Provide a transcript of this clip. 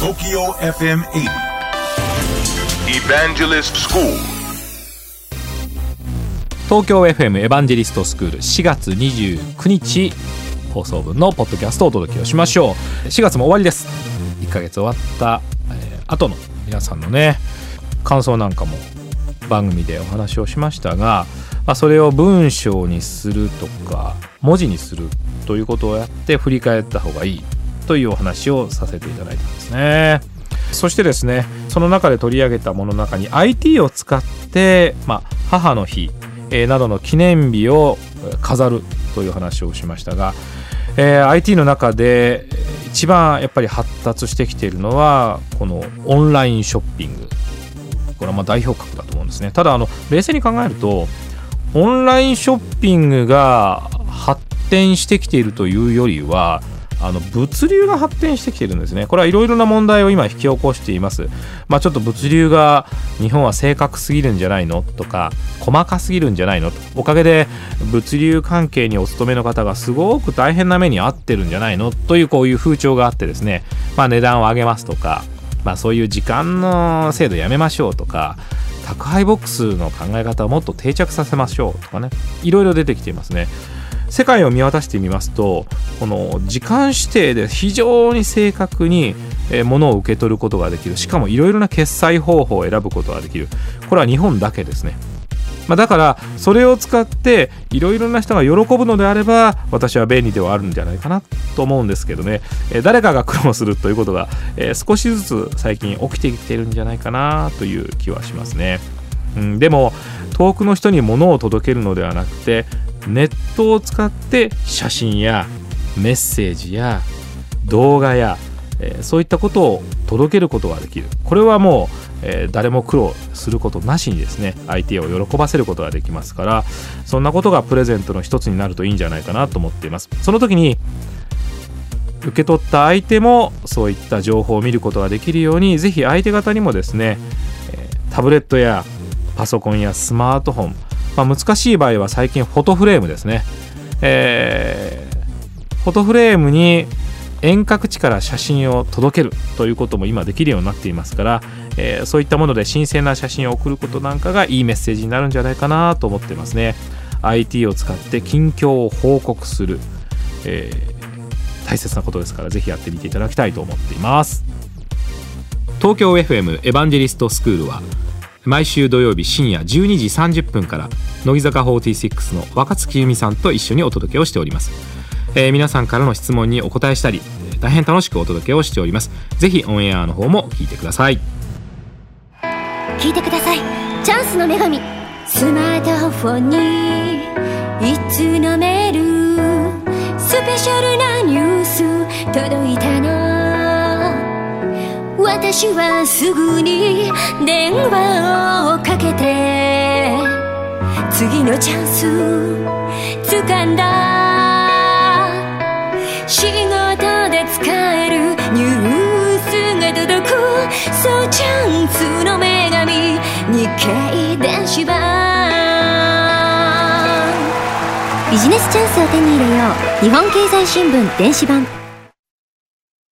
TOKYO FM 80 Evangelist School. 東京 FM エヴァンジェリストスクール4月29日放送分のポッドキャストをお届けをしましょう。4月も終わりです。1ヶ月終わった、えー後の皆さんのね感想なんかも番組でお話をしましたが、まあ、それを文章にするとか文字にするということをやって振り返った方がいいというお話をさせていただいたんですね。そしてですねその中で取り上げたものの中に IT を使って、まあ、母の日、えーなどの記念日を飾るという話をしましたが、えー IT の中で一番やっぱり発達してきているのはこのオンラインショッピング。これはまあ代表格だと思うんですね。ただあの冷静に考えるとオンラインショッピングが発展してきているというよりはあの物流が発展してきてるんですね。これはいろいろな問題を今引き起こしています。まあちょっと物流が日本は正確すぎるんじゃないのとか細かすぎるんじゃないのと。おかげで物流関係にお勤めの方がすごく大変な目に遭ってるんじゃないの。というこういう風潮があってですね。まあ値段を上げますとかまあそういう時間の制度やめましょうとか宅配ボックスの考え方をもっと定着させましょうとかね。いろいろ出てきていますね。世界を見渡してみますとこの時間指定で非常に正確にえー物を受け取ることができる。しかもいろいろな決済方法を選ぶことができる。これは日本だけですね。まあ、だからそれを使っていろいろな人が喜ぶのであれば私は便利ではあるんじゃないかなと思うんですけどね、え誰かが苦労するということが、え少しずつ最近起きてきてるんじゃないかなという気はしますね、うん、でも遠くの人に物を届けるのではなくてネットを使って写真やメッセージや動画や、えーそういったことを届けることができる。これはもう、えー誰も苦労することなしにですね相手を喜ばせることができますからそんなことがプレゼントの一つになるといいんじゃないかなと思っています。その時に受け取った相手もそういった情報を見ることができるようにぜひ相手方にもですね、タブレットやパソコンやスマートフォン、まあ、難しい場合は最近フォトフレームですね、えーフォトフレームに遠隔地から写真を届けるということも今できるようになっていますから、えーそういったもので新鮮な写真を送ることなんかがいいメッセージになるんじゃないかなと思ってますね。IT を使って近況を報告する、えー大切なことですからぜひやってみていただきたいと思っています。東京 FM エヴァンジェリストスクールは毎週土曜日深夜12時30分から乃木坂46の若月由美さんと一緒にお届けをしております、えー皆さんからの質問にお答えしたり大変楽しくお届けをしております。ぜひオンエアの方も聞いてください。聞いてください。チャンスの女神。スマートフォンにいつのメールスペシャルなニュース。届いた私はすぐに電話をかけて次のチャンス掴んだ。仕事で使えるニュースが届く。そうチャンスの女神日経電子版。ビジネスチャンスを手に入れよう。日本経済新聞電子版。